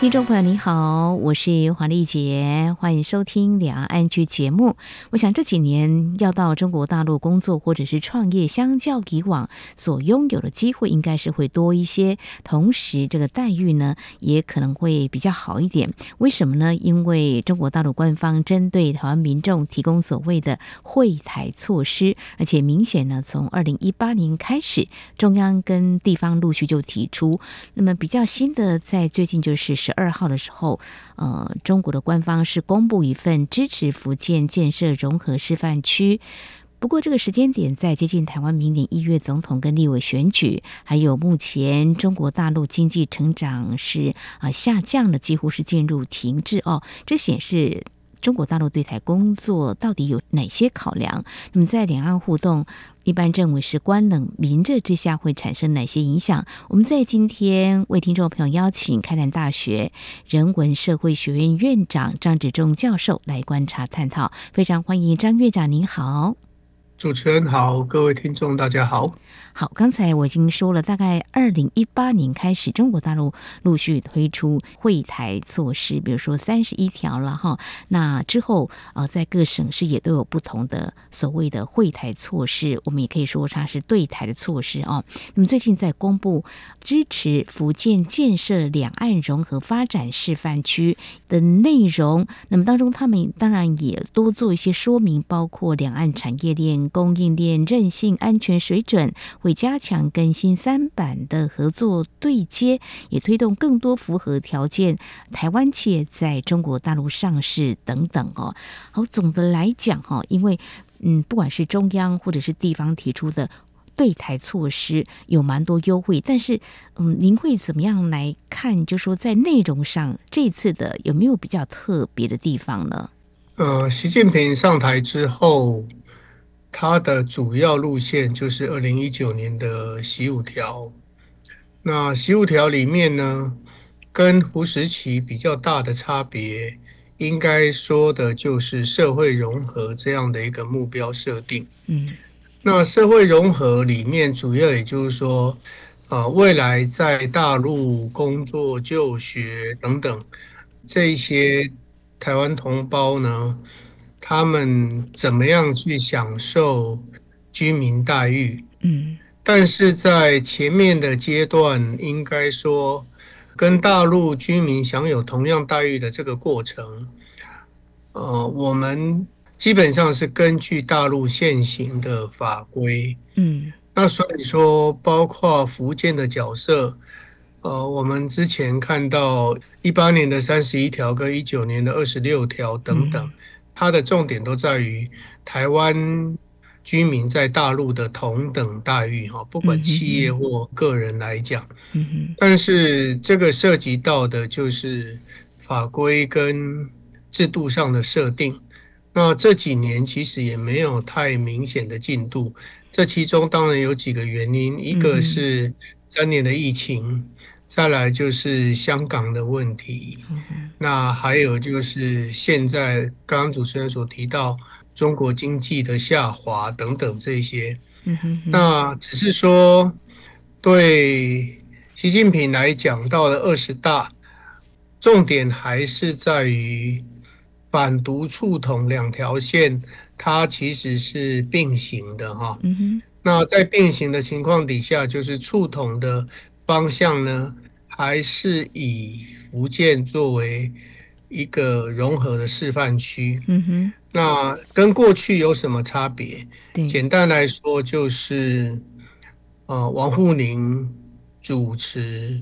听众朋友，你好，我是黄丽杰，欢迎收听两岸居节目。我想这几年要到中国大陆工作或者是创业，相较以往所拥有的机会，应该是会多一些。同时，这个待遇呢，也可能会比较好一点。为什么呢？因为中国大陆官方针对台湾民众提供所谓的惠台措施，而且明显呢，从二零一八年开始，中央跟地方陆续就提出。那么比较新的，在最近就是。十二号的时候，呃，中国的官方是公布一份支持福建建设融合示范区。不过，这个时间点在接近台湾明年一月总统跟立委选举，还有目前中国大陆经济成长是啊下降的，几乎是进入停滞哦。这显示中国大陆对台工作到底有哪些考量？那么在两岸互动。一般认为是官冷民热之下会产生哪些影响？我们在今天为听众朋友邀请开南大学人文社会学院院长张志忠教授来观察探讨。非常欢迎张院长，您好。主持人好，各位听众大家好。好，刚才我已经说了，大概二零一八年开始，中国大陆陆续推出惠台措施，比如说三十一条了哈。那之后，呃，在各省市也都有不同的所谓的惠台措施，我们也可以说它是对台的措施哦。那么最近在公布支持福建建设两岸融合发展示范区的内容，那么当中他们当然也多做一些说明，包括两岸产业链。供应链韧性、安全水准，会加强更新三板的合作对接，也推动更多符合条件台湾企业在中国大陆上市等等哦。好，总的来讲哈，因为嗯，不管是中央或者是地方提出的对台措施有蛮多优惠，但是嗯，您会怎么样来看？就说在内容上，这次的有没有比较特别的地方呢？呃，习近平上台之后。它的主要路线就是二零一九年的“习五条”。那“习五条”里面呢，跟胡时奇比较大的差别，应该说的就是社会融合这样的一个目标设定。嗯，那社会融合里面，主要也就是说，呃，未来在大陆工作、就学等等这一些台湾同胞呢，他们怎么样去享受居民待遇？嗯，但是在前面的阶段，应该说跟大陆居民享有同样待遇的这个过程，呃，我们基本上是根据大陆现行的法规。嗯，那所以说，包括福建的角色，呃，我们之前看到一八年的三十一条跟一九年的二十六条等等。它的重点都在于台湾居民在大陆的同等待遇，哈，不管企业或个人来讲。但是这个涉及到的就是法规跟制度上的设定。那这几年其实也没有太明显的进度。这其中当然有几个原因，一个是三年的疫情。再来就是香港的问题，那还有就是现在刚刚主持人所提到中国经济的下滑等等这些，那只是说对习近平来讲，到了二十大，重点还是在于反独促统两条线，它其实是并行的哈。那在并行的情况底下，就是促统的。方向呢，还是以福建作为一个融合的示范区。嗯哼，那跟过去有什么差别？对，简单来说就是，呃，王沪宁主持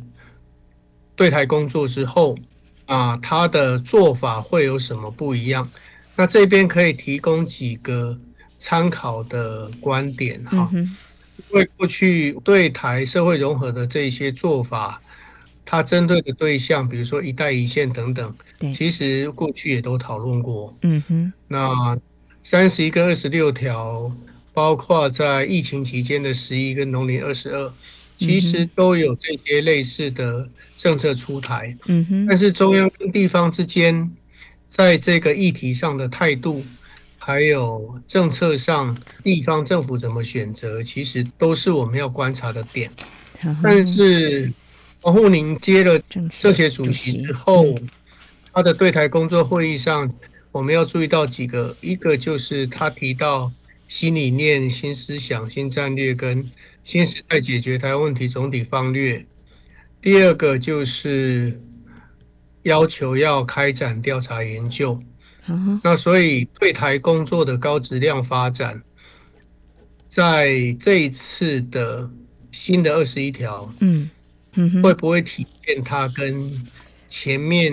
对台工作之后，啊、呃，他的做法会有什么不一样？那这边可以提供几个参考的观点哈。嗯因为过去对台社会融合的这一些做法，它针对的对象，比如说“一带一线”等等，其实过去也都讨论过。嗯哼。那三十一跟二十六条，包括在疫情期间的十一跟农历二十二，其实都有这些类似的政策出台。嗯哼，但是中央跟地方之间，在这个议题上的态度，还有政策上地方政府怎么选择，其实都是我们要观察的点。但是王沪宁接了政协主席之后，他的对台工作会议上，我们要注意到几个，一个就是他提到新理念、新思想、新战略跟新时代解决台湾问题总体方略。第二个就是要求要开展调查研究。那所以对台工作的高质量发展，在这一次的新的二十一条，嗯，会不会体现它跟前面？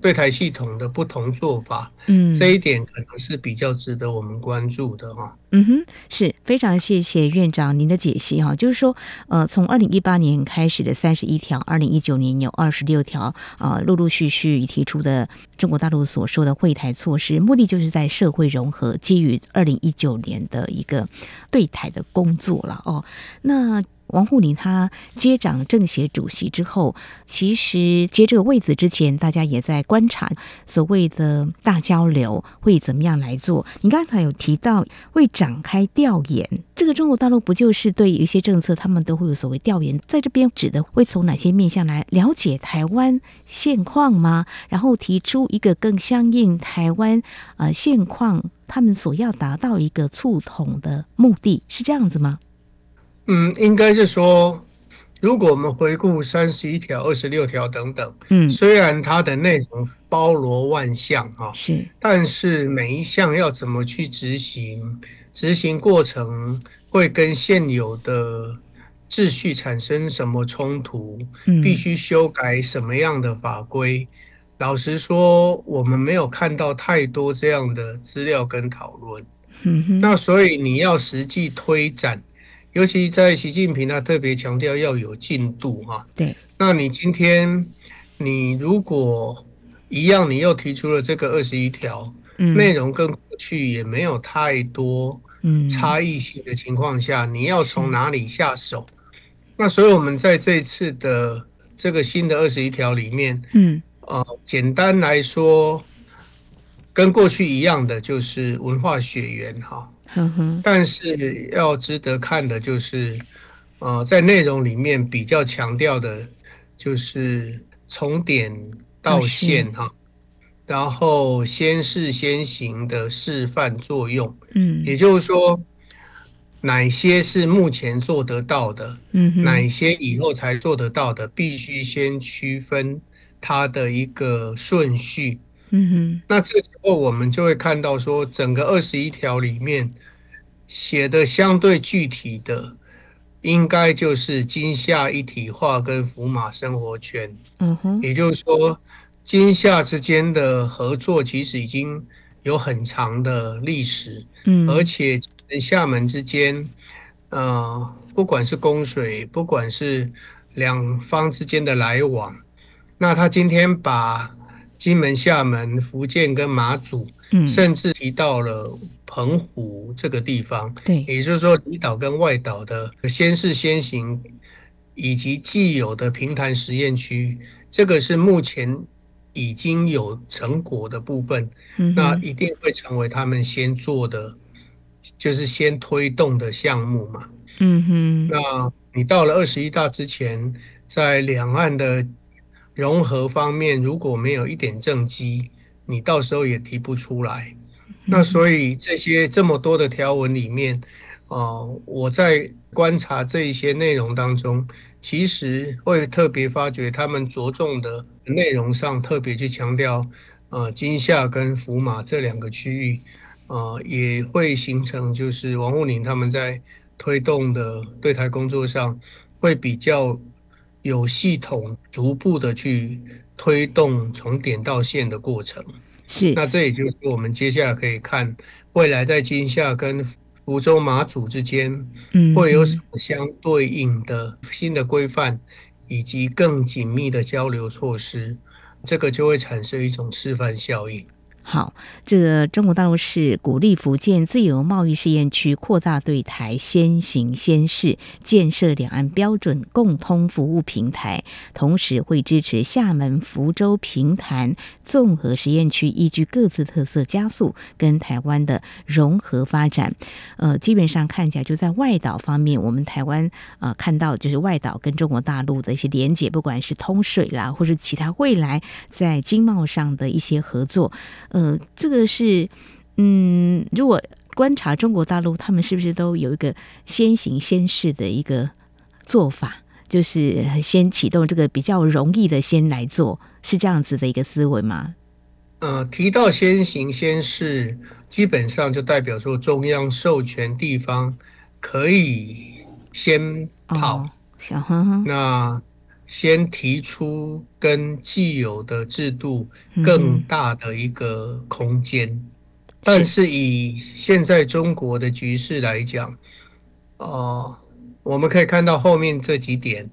对台系统的不同做法，嗯，这一点可能是比较值得我们关注的哈。嗯哼，是非常谢谢院长您的解析哈。就是说，呃，从二零一八年开始的三十一条，二零一九年有二十六条，呃，陆陆续续提出的中国大陆所说的惠台措施，目的就是在社会融合，基于二零一九年的一个对台的工作了哦。那。王沪宁他接掌政协主席之后，其实接这个位子之前，大家也在观察所谓的大交流会怎么样来做。你刚才有提到会展开调研，这个中国大陆不就是对一些政策，他们都会有所谓调研，在这边指的会从哪些面向来了解台湾现况吗？然后提出一个更相应台湾呃现况，他们所要达到一个促统的目的，是这样子吗？嗯，应该是说，如果我们回顾三十一条、二十六条等等，嗯，虽然它的内容包罗万象啊，是，但是每一项要怎么去执行，执行过程会跟现有的秩序产生什么冲突，嗯，必须修改什么样的法规，老实说，我们没有看到太多这样的资料跟讨论，嗯哼，那所以你要实际推展。尤其在习近平，他特别强调要有进度哈。对，那你今天你如果一样，你又提出了这个二十一条，嗯，内容跟过去也没有太多差异性的情况下，嗯，你要从哪里下手？那所以我们在这次的这个新的二十一条里面，嗯，呃，简单来说，跟过去一样的就是文化血缘哈。但是要值得看的就是，呃，在内容里面比较强调的，就是从点到线哈，然后先试先行的示范作用，嗯，也就是说，哪些是目前做得到的，嗯，哪些以后才做得到的，必须先区分它的一个顺序。嗯哼，那这时候我们就会看到说，整个二十一条里面写的相对具体的，应该就是金夏一体化跟福马生活圈。嗯哼，也就是说，金夏之间的合作其实已经有很长的历史。嗯，而且厦门之间，呃，不管是供水，不管是两方之间的来往，那他今天把。金门、厦门、福建跟马祖，嗯。甚至提到了澎湖这个地方，对，也就是说离岛跟外岛的先试先行，以及既有的平潭实验区，这个是目前已经有成果的部分，那一定会成为他们先做的，就是先推动的项目嘛。嗯哼，那你到了二十一大之前，在两岸的。融合方面如果没有一点政绩，你到时候也提不出来。那所以这些这么多的条文里面，呃，我在观察这一些内容当中，其实会特别发觉他们着重的内容上特别去强调，呃，金厦跟福马这两个区域，呃，也会形成就是王沪宁他们在推动的对台工作上会比较。有系统、逐步的去推动从点到线的过程，是。那这也就是我们接下来可以看未来在金夏跟福州马祖之间，嗯，会有什么相对应的新的规范，以及更紧密的交流措施，这个就会产生一种示范效应。好，这个中国大陆是鼓励福建自由贸易试验区扩大对台先行先试，建设两岸标准共通服务平台，同时会支持厦门、福州、平潭综合实验区依据各自特色加速跟台湾的融合发展。呃，基本上看起来就在外岛方面，我们台湾呃看到就是外岛跟中国大陆的一些连结，不管是通水啦，或是其他未来在经贸上的一些合作。这个是，嗯，如果观察中国大陆，他们是不是都有一个先行先试的一个做法，就是先启动这个比较容易的先来做，是这样子的一个思维吗？呃，提到先行先试，基本上就代表说中央授权地方可以先跑，哦、小哼哼那。先提出跟既有的制度更大的一个空间，嗯、但是以现在中国的局势来讲，哦、呃，我们可以看到后面这几点，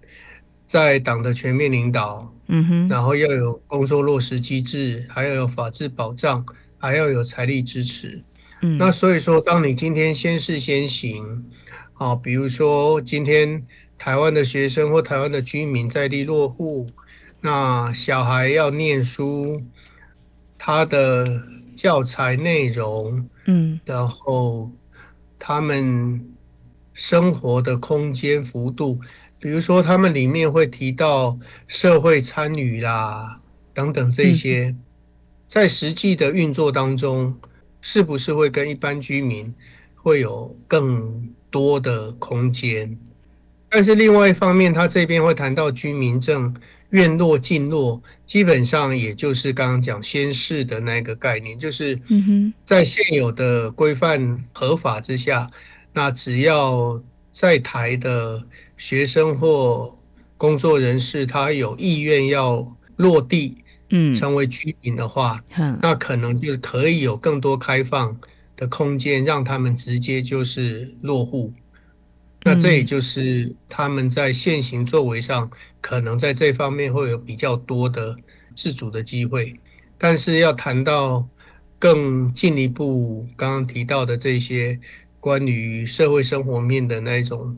在党的全面领导，嗯哼，然后要有工作落实机制，还要有法治保障，还要有财力支持，嗯，那所以说，当你今天先试先行，啊、呃，比如说今天。台湾的学生或台湾的居民在地落户，那小孩要念书，他的教材内容，嗯，然后他们生活的空间幅度，比如说他们里面会提到社会参与啦等等这些，在实际的运作当中，是不是会跟一般居民会有更多的空间？但是另外一方面，他这边会谈到居民证院落进落，基本上也就是刚刚讲先试的那个概念，就是在现有的规范合法之下，那只要在台的学生或工作人士，他有意愿要落地，嗯，成为居民的话，那可能就可以有更多开放的空间，让他们直接就是落户。那这也就是他们在现行作为上，可能在这方面会有比较多的自主的机会，但是要谈到更进一步，刚刚提到的这些关于社会生活面的那一种。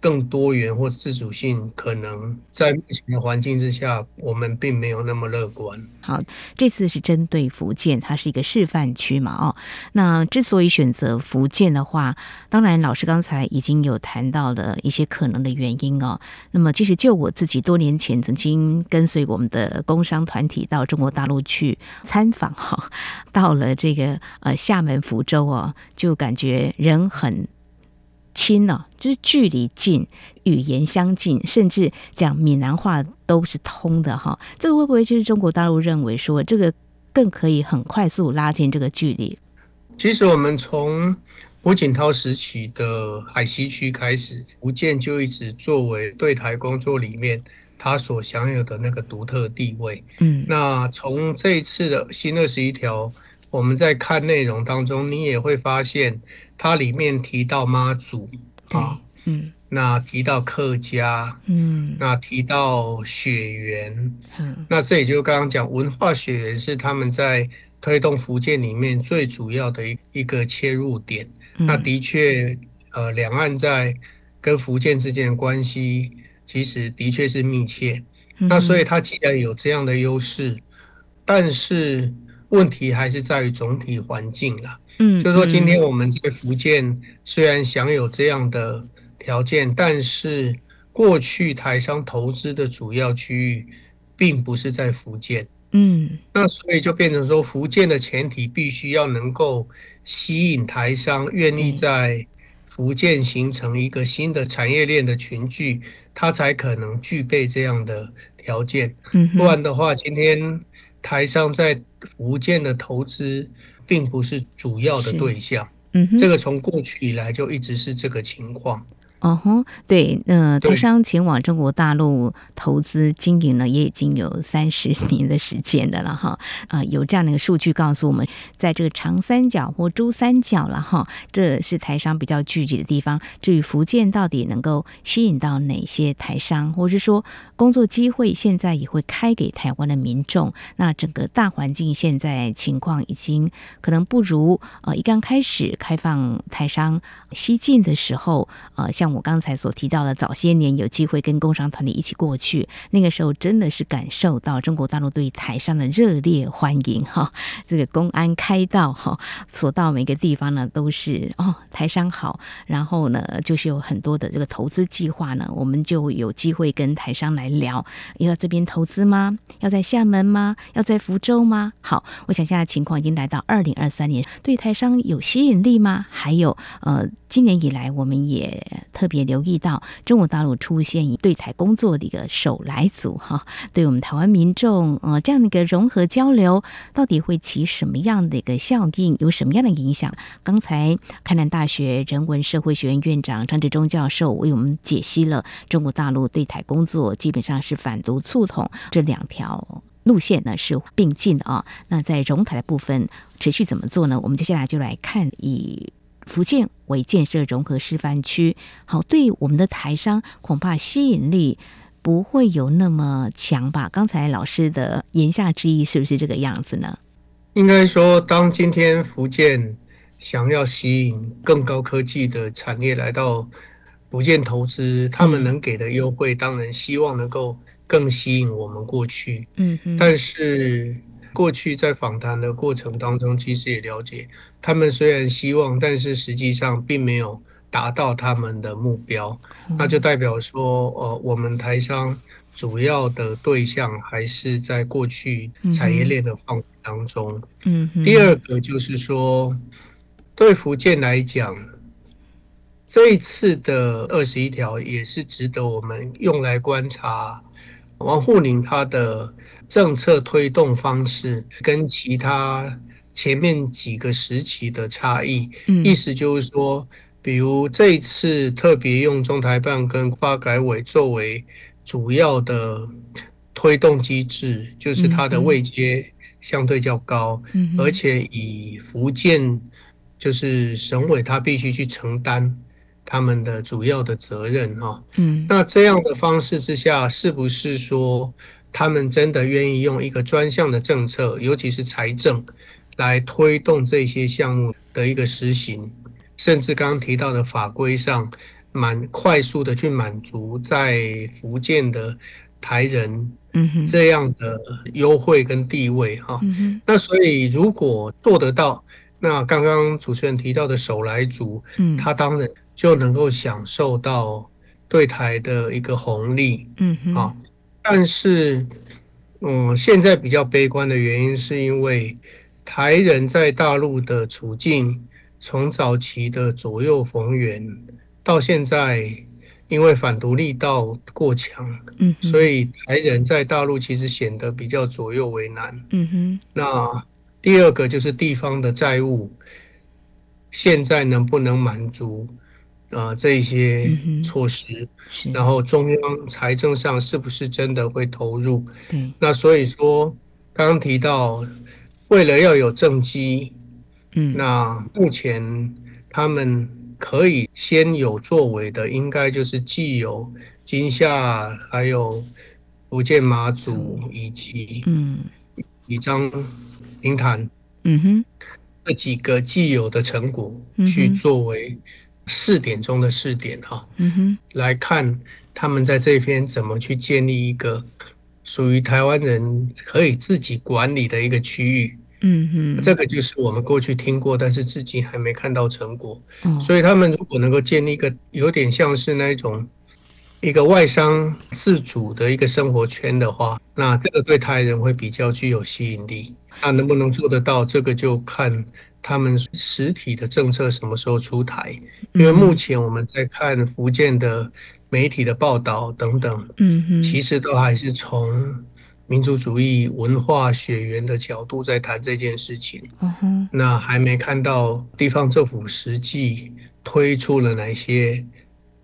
更多元或自主性，可能在目前的环境之下，我们并没有那么乐观。好，这次是针对福建，它是一个示范区嘛，哦，那之所以选择福建的话，当然老师刚才已经有谈到了一些可能的原因哦。那么，其实就我自己多年前曾经跟随我们的工商团体到中国大陆去参访哈，到了这个呃厦门、福州哦，就感觉人很。亲呢，就是距离近，语言相近，甚至讲闽南话都是通的哈。这个会不会就是中国大陆认为说，这个更可以很快速拉近这个距离？其实我们从胡锦涛时期的海西区开始，福建就一直作为对台工作里面他所享有的那个独特地位。嗯，那从这一次的新二十一条，我们在看内容当中，你也会发现。它里面提到妈祖啊，嗯，那提到客家，嗯，那提到血缘，嗯，那这也就刚刚讲文化血缘是他们在推动福建里面最主要的一一个切入点。嗯，那的确，呃，两岸在跟福建之间的关系其实的确是密切。嗯，那所以它既然有这样的优势，但是问题还是在于总体环境啦。嗯，就是说，今天我们在福建虽然享有这样的条件，但是过去台商投资的主要区域并不是在福建。嗯，那所以就变成说，福建的前提必须要能够吸引台商愿意在福建形成一个新的产业链的群聚，它才可能具备这样的条件。嗯，不然的话，今天台商在福建的投资。并不是主要的对象，嗯，这个从过去以来就一直是这个情况。哦吼，对，呃，台商前往中国大陆投资经营呢，也已经有三十年的时间的了哈。啊、呃，有这样的一个数据告诉我们，在这个长三角或珠三角了哈，这是台商比较聚集的地方。至于福建到底能够吸引到哪些台商，或是说工作机会现在也会开给台湾的民众，那整个大环境现在情况已经可能不如呃一刚开始开放台商西进的时候，呃像。我刚才所提到的，早些年有机会跟工商团体一起过去，那个时候真的是感受到中国大陆对台商的热烈欢迎哈。这个公安开道哈，所到每个地方呢都是哦台商好，然后呢就是有很多的这个投资计划呢，我们就有机会跟台商来聊，要这边投资吗？要在厦门吗？要在福州吗？好，我想现在情况已经来到二零二三年，对台商有吸引力吗？还有呃，今年以来我们也。特别留意到中国大陆出现对台工作的一个手来族哈，对我们台湾民众呃这样的一个融合交流，到底会起什么样的一个效应，有什么样的影响？刚才开南大学人文社会学院院长张志忠教授为我们解析了中国大陆对台工作基本上是反独促统这两条路线呢是并进的啊。那在融台的部分持续怎么做呢？我们接下来就来看以。福建为建设融合示范区，好，对我们的台商恐怕吸引力不会有那么强吧？刚才老师的言下之意是不是这个样子呢？应该说，当今天福建想要吸引更高科技的产业来到福建投资，他们能给的优惠，当然希望能够更吸引我们过去。嗯嗯，但是。过去在访谈的过程当中，其实也了解，他们虽然希望，但是实际上并没有达到他们的目标。那就代表说，呃，我们台商主要的对象还是在过去产业链的范围当中。嗯。第二个就是说，对福建来讲，这一次的二十一条也是值得我们用来观察王沪宁他的。政策推动方式跟其他前面几个时期的差异，意思就是说，比如这一次特别用中台办跟发改委作为主要的推动机制，就是它的位阶相对较高，而且以福建就是省委，它必须去承担他们的主要的责任哈。嗯，那这样的方式之下，是不是说？他们真的愿意用一个专项的政策，尤其是财政，来推动这些项目的一个实行，甚至刚刚提到的法规上，满快速的去满足在福建的台人，这样的优惠跟地位哈。那所以如果做得到，那刚刚主持人提到的手来族，他当然就能够享受到对台的一个红利，嗯啊。但是，嗯，现在比较悲观的原因，是因为台人在大陆的处境，从早期的左右逢源，到现在因为反独立道过强，嗯，所以台人在大陆其实显得比较左右为难，嗯哼。那第二个就是地方的债务，现在能不能满足？啊、呃，这些措施，嗯、然后中央财政上是不是真的会投入？对，那所以说，刚刚提到，为了要有政绩，嗯，那目前他们可以先有作为的，应该就是既有金厦，还有福建马祖，以及嗯，宜章、平潭，嗯哼，这几个既有的成果去作为。试点中的试点哈，嗯哼，来看他们在这边怎么去建立一个属于台湾人可以自己管理的一个区域，嗯哼，这个就是我们过去听过，但是至今还没看到成果。所以他们如果能够建立一个有点像是那种一个外商自主的一个生活圈的话，那这个对台人会比较具有吸引力。那能不能做得到，这个就看。他们实体的政策什么时候出台？因为目前我们在看福建的媒体的报道等等，嗯，其实都还是从民族主义文化血缘的角度在谈这件事情。嗯哼，那还没看到地方政府实际推出了哪些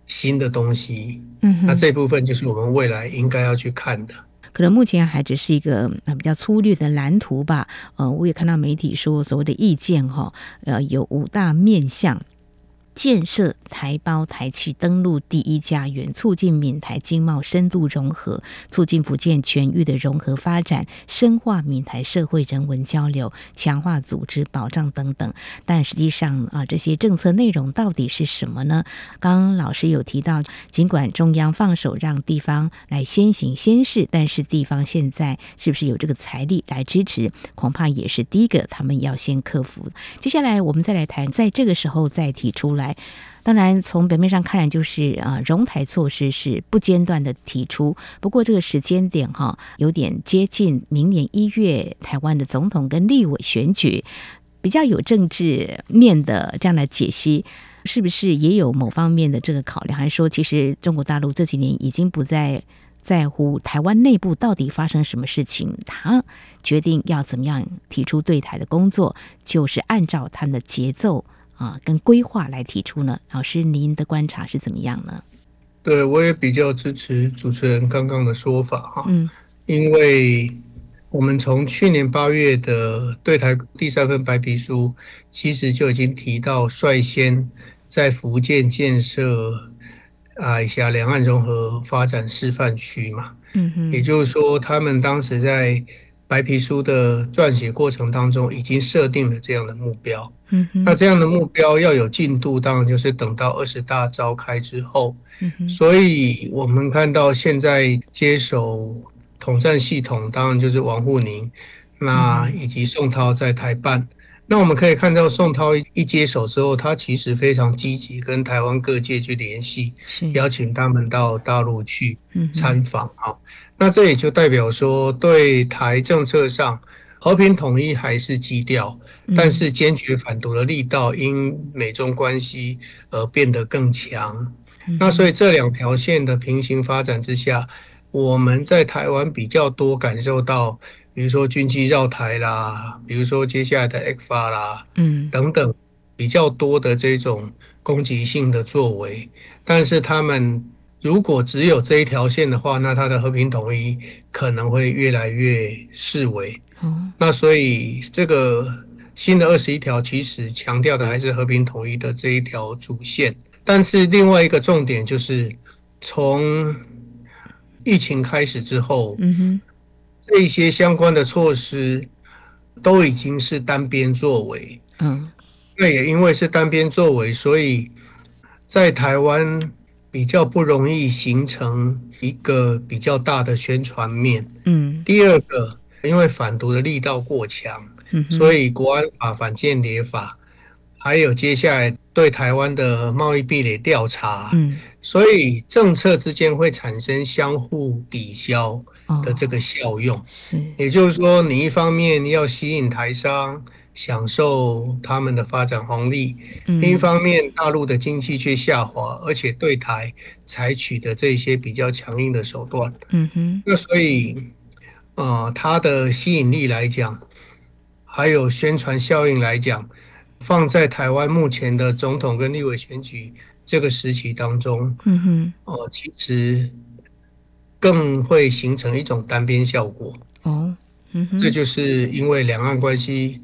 新的东西。嗯哼，那这部分就是我们未来应该要去看的。可能目前还只是一个比较粗略的蓝图吧。呃，我也看到媒体说，所谓的意见哈，呃，有五大面向。建设台胞台企登陆第一家园，促进闽台经贸深度融合，促进福建全域的融合发展，深化闽台社会人文交流，强化组织保障等等。但实际上啊，这些政策内容到底是什么呢？刚刚老师有提到，尽管中央放手让地方来先行先试，但是地方现在是不是有这个财力来支持？恐怕也是第一个他们要先克服。接下来我们再来谈，在这个时候再提出来。当然，从表面上看来，就是啊，融台措施是不间断的提出。不过，这个时间点哈，有点接近明年一月台湾的总统跟立委选举，比较有政治面的这样的解析，是不是也有某方面的这个考量？还是说，其实中国大陆这几年已经不再在乎台湾内部到底发生什么事情，他决定要怎么样提出对台的工作，就是按照他们的节奏。啊，跟规划来提出呢？老师，您的观察是怎么样呢？对，我也比较支持主持人刚刚的说法哈。嗯，因为我们从去年八月的对台第三份白皮书，其实就已经提到率先在福建建设啊一下两岸融合发展示范区嘛。嗯哼，也就是说，他们当时在白皮书的撰写过程当中，已经设定了这样的目标。嗯，那这样的目标要有进度，当然就是等到二十大召开之后。嗯，所以我们看到现在接手统战系统，当然就是王沪宁，那以及宋涛在台办。那我们可以看到，宋涛一接手之后，他其实非常积极跟台湾各界去联系，邀请他们到大陆去参访。好。那这也就代表说，对台政策上和平统一还是基调，但是坚决反独的力道因美中关系而变得更强。那所以这两条线的平行发展之下，我们在台湾比较多感受到，比如说军机绕台啦，比如说接下来的 ECFA 啦，嗯，等等比较多的这种攻击性的作为，但是他们。如果只有这一条线的话，那它的和平统一可能会越来越式微。哦，那所以这个新的二十一条其实强调的还是和平统一的这一条主线。但是另外一个重点就是，从疫情开始之后，嗯哼，这一些相关的措施都已经是单边作为。嗯，那也因为是单边作为，所以在台湾。比较不容易形成一个比较大的宣传面。嗯，第二个，因为反独的力道过强，嗯，所以国安法、反间谍法，还有接下来对台湾的贸易壁垒调查，嗯，所以政策之间会产生相互抵消的这个效用。是，也就是说，你一方面要吸引台商。享受他们的发展红利，另一方面，大陆的经济却下滑，而且对台采取的这些比较强硬的手段。嗯哼，那所以，呃，它的吸引力来讲，还有宣传效应来讲，放在台湾目前的总统跟立委选举这个时期当中，嗯哼，哦，其实更会形成一种单边效果。哦，嗯哼，这就是因为两岸关系。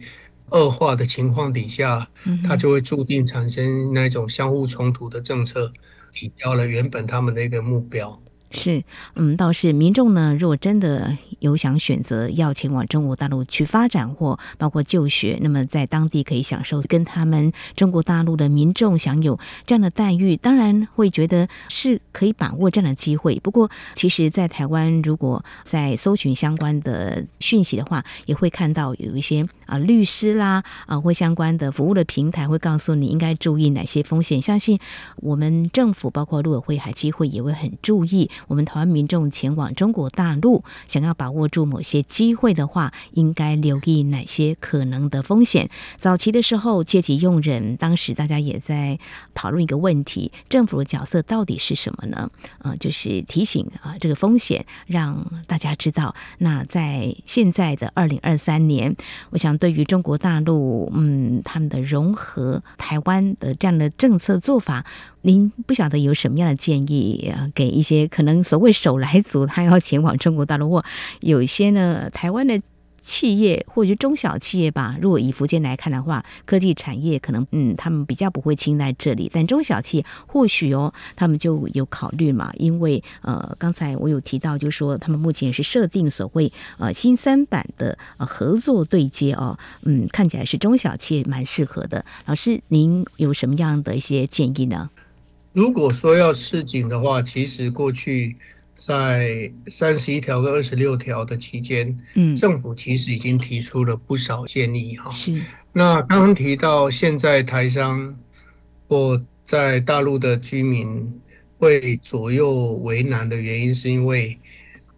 恶化的情况底下，它就会注定产生那种相互冲突的政策，抵消了原本他们的一个目标。是，嗯，倒是民众呢，如果真的有想选择要前往中国大陆去发展或包括就学，那么在当地可以享受跟他们中国大陆的民众享有这样的待遇，当然会觉得是可以把握这样的机会。不过，其实，在台湾如果在搜寻相关的讯息的话，也会看到有一些啊律师啦啊或相关的服务的平台会告诉你应该注意哪些风险。相信我们政府包括陆委会、海基会也会很注意。我们台湾民众前往中国大陆，想要把握住某些机会的话，应该留意哪些可能的风险？早期的时候，借机用人，当时大家也在讨论一个问题：政府的角色到底是什么呢？呃，就是提醒啊，这个风险，让大家知道。那在现在的二零二三年，我想对于中国大陆，嗯，他们的融合台湾的这样的政策做法，您不晓得有什么样的建议啊？给一些可能所谓首来族，他要前往中国大陆，或有一些呢，台湾的。企业或者中小企业吧，如果以福建来看的话，科技产业可能嗯，他们比较不会青睐这里，但中小企业或许哦，他们就有考虑嘛，因为呃，刚才我有提到，就是说他们目前是设定所谓呃新三板的呃合作对接哦，嗯，看起来是中小企业蛮适合的。老师，您有什么样的一些建议呢？如果说要示警的话，其实过去。在三十一条跟二十六条的期间，嗯，政府其实已经提出了不少建议哈。是。那刚刚提到现在台商或在大陆的居民会左右为难的原因，是因为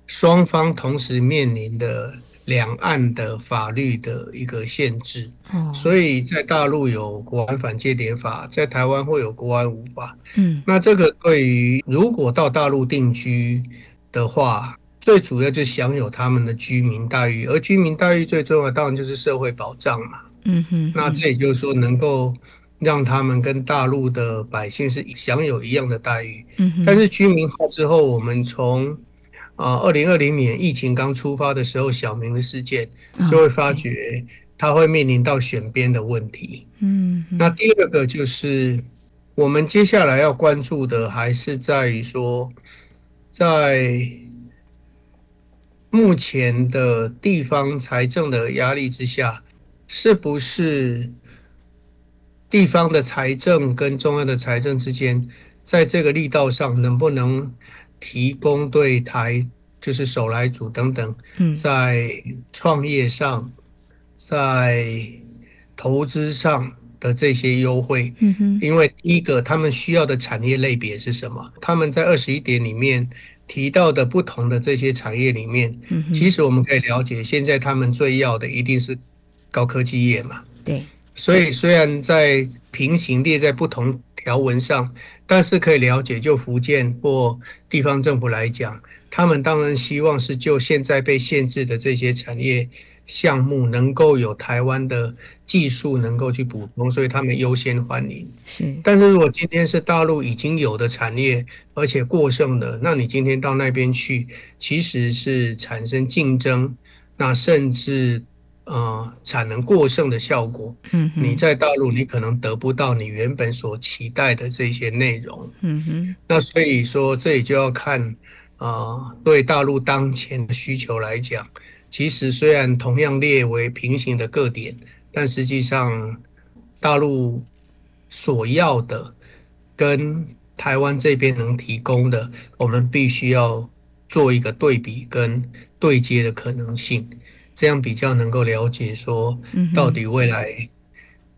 双方同时面临的。两岸的法律的一个限制，所以在大陆有国安反间谍法，在台湾会有国安五法。嗯，那这个对于如果到大陆定居的话，最主要就享有他们的居民待遇，而居民待遇最重要当然就是社会保障嘛。嗯哼，那这也就是说能够让他们跟大陆的百姓是享有一样的待遇。嗯哼，但是居民化之后，我们从啊，二零二零年疫情刚出发的时候，小明的事件就会发觉他会面临到选边的问题。嗯，那第二个就是我们接下来要关注的，还是在于说，在目前的地方财政的压力之下，是不是地方的财政跟中央的财政之间，在这个力道上能不能？提供对台就是手来主等等，在创业上，在投资上的这些优惠，因为第一个他们需要的产业类别是什么？他们在二十一点里面提到的不同的这些产业里面，其实我们可以了解，现在他们最要的一定是高科技业嘛。对，所以虽然在平行列在不同条文上。但是可以了解，就福建或地方政府来讲，他们当然希望是就现在被限制的这些产业项目，能够有台湾的技术能够去补充，所以他们优先欢迎。是，但是如果今天是大陆已经有的产业，而且过剩的，那你今天到那边去，其实是产生竞争，那甚至。呃，产能过剩的效果，嗯，你在大陆你可能得不到你原本所期待的这些内容，嗯哼，那所以说这也就要看，呃，对大陆当前的需求来讲，其实虽然同样列为平行的个点，但实际上大陆所要的跟台湾这边能提供的，我们必须要做一个对比跟对接的可能性。这样比较能够了解说，到底未来，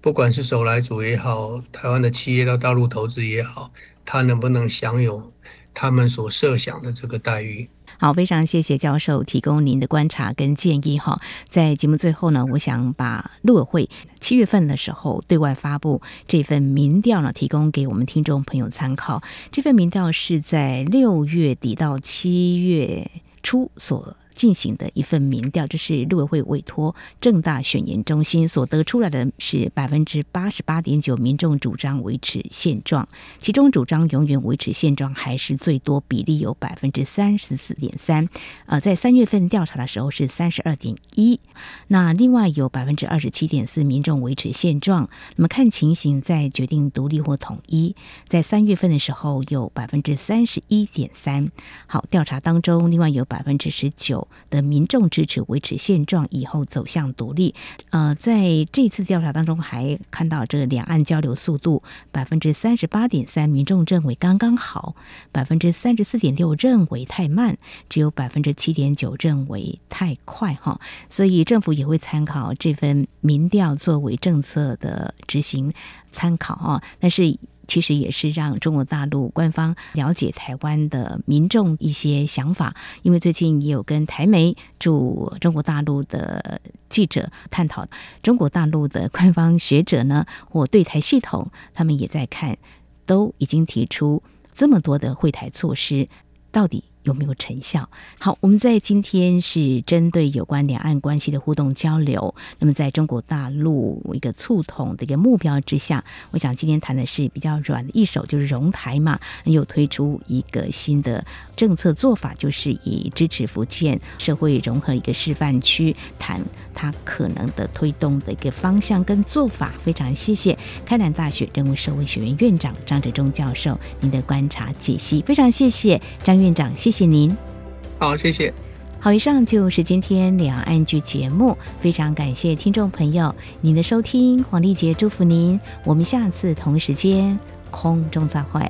不管是首来主也好，台湾的企业到大陆投资也好，他能不能享有他们所设想的这个待遇？好，非常谢谢教授提供您的观察跟建议哈。在节目最后呢，我想把陆委会七月份的时候对外发布这份民调呢，提供给我们听众朋友参考。这份民调是在六月底到七月初所。进行的一份民调，这是陆委会委托正大选研中心所得出来的是百分之八十八点九民众主张维持现状，其中主张永远维持现状还是最多，比例有百分之三十四点三。呃，在三月份调查的时候是三十二点一，那另外有百分之二十七点四民众维持现状，那么看情形再决定独立或统一。在三月份的时候有百分之三十一点三。好，调查当中另外有百分之十九。的民众支持维持现状以后走向独立。呃，在这次调查当中，还看到这个两岸交流速度，百分之三十八点三民众认为刚刚好，百分之三十四点六认为太慢，只有百分之七点九认为太快。哈，所以政府也会参考这份民调作为政策的执行参考啊。但是其实也是让中国大陆官方了解台湾的民众一些想法，因为最近也有跟台媒驻中国大陆的记者探讨，中国大陆的官方学者呢或对台系统，他们也在看，都已经提出这么多的会台措施，到底有没有成效？好，我们在今天是针对有关两岸关系的互动交流。那么，在中国大陆一个促统的一个目标之下，我想今天谈的是比较软的一手，就是融台嘛，又推出一个新的政策做法，就是以支持福建社会融合一个示范区，谈它可能的推动的一个方向跟做法。非常谢谢开南大学人文社会学院院长张哲中教授您的观察解析，非常谢谢张院长，谢谢。谢谢您，好，谢谢。好，以上就是今天两岸 ING 节目，非常感谢听众朋友您的收听，黄丽杰祝福您，我们下次同时间空中再会。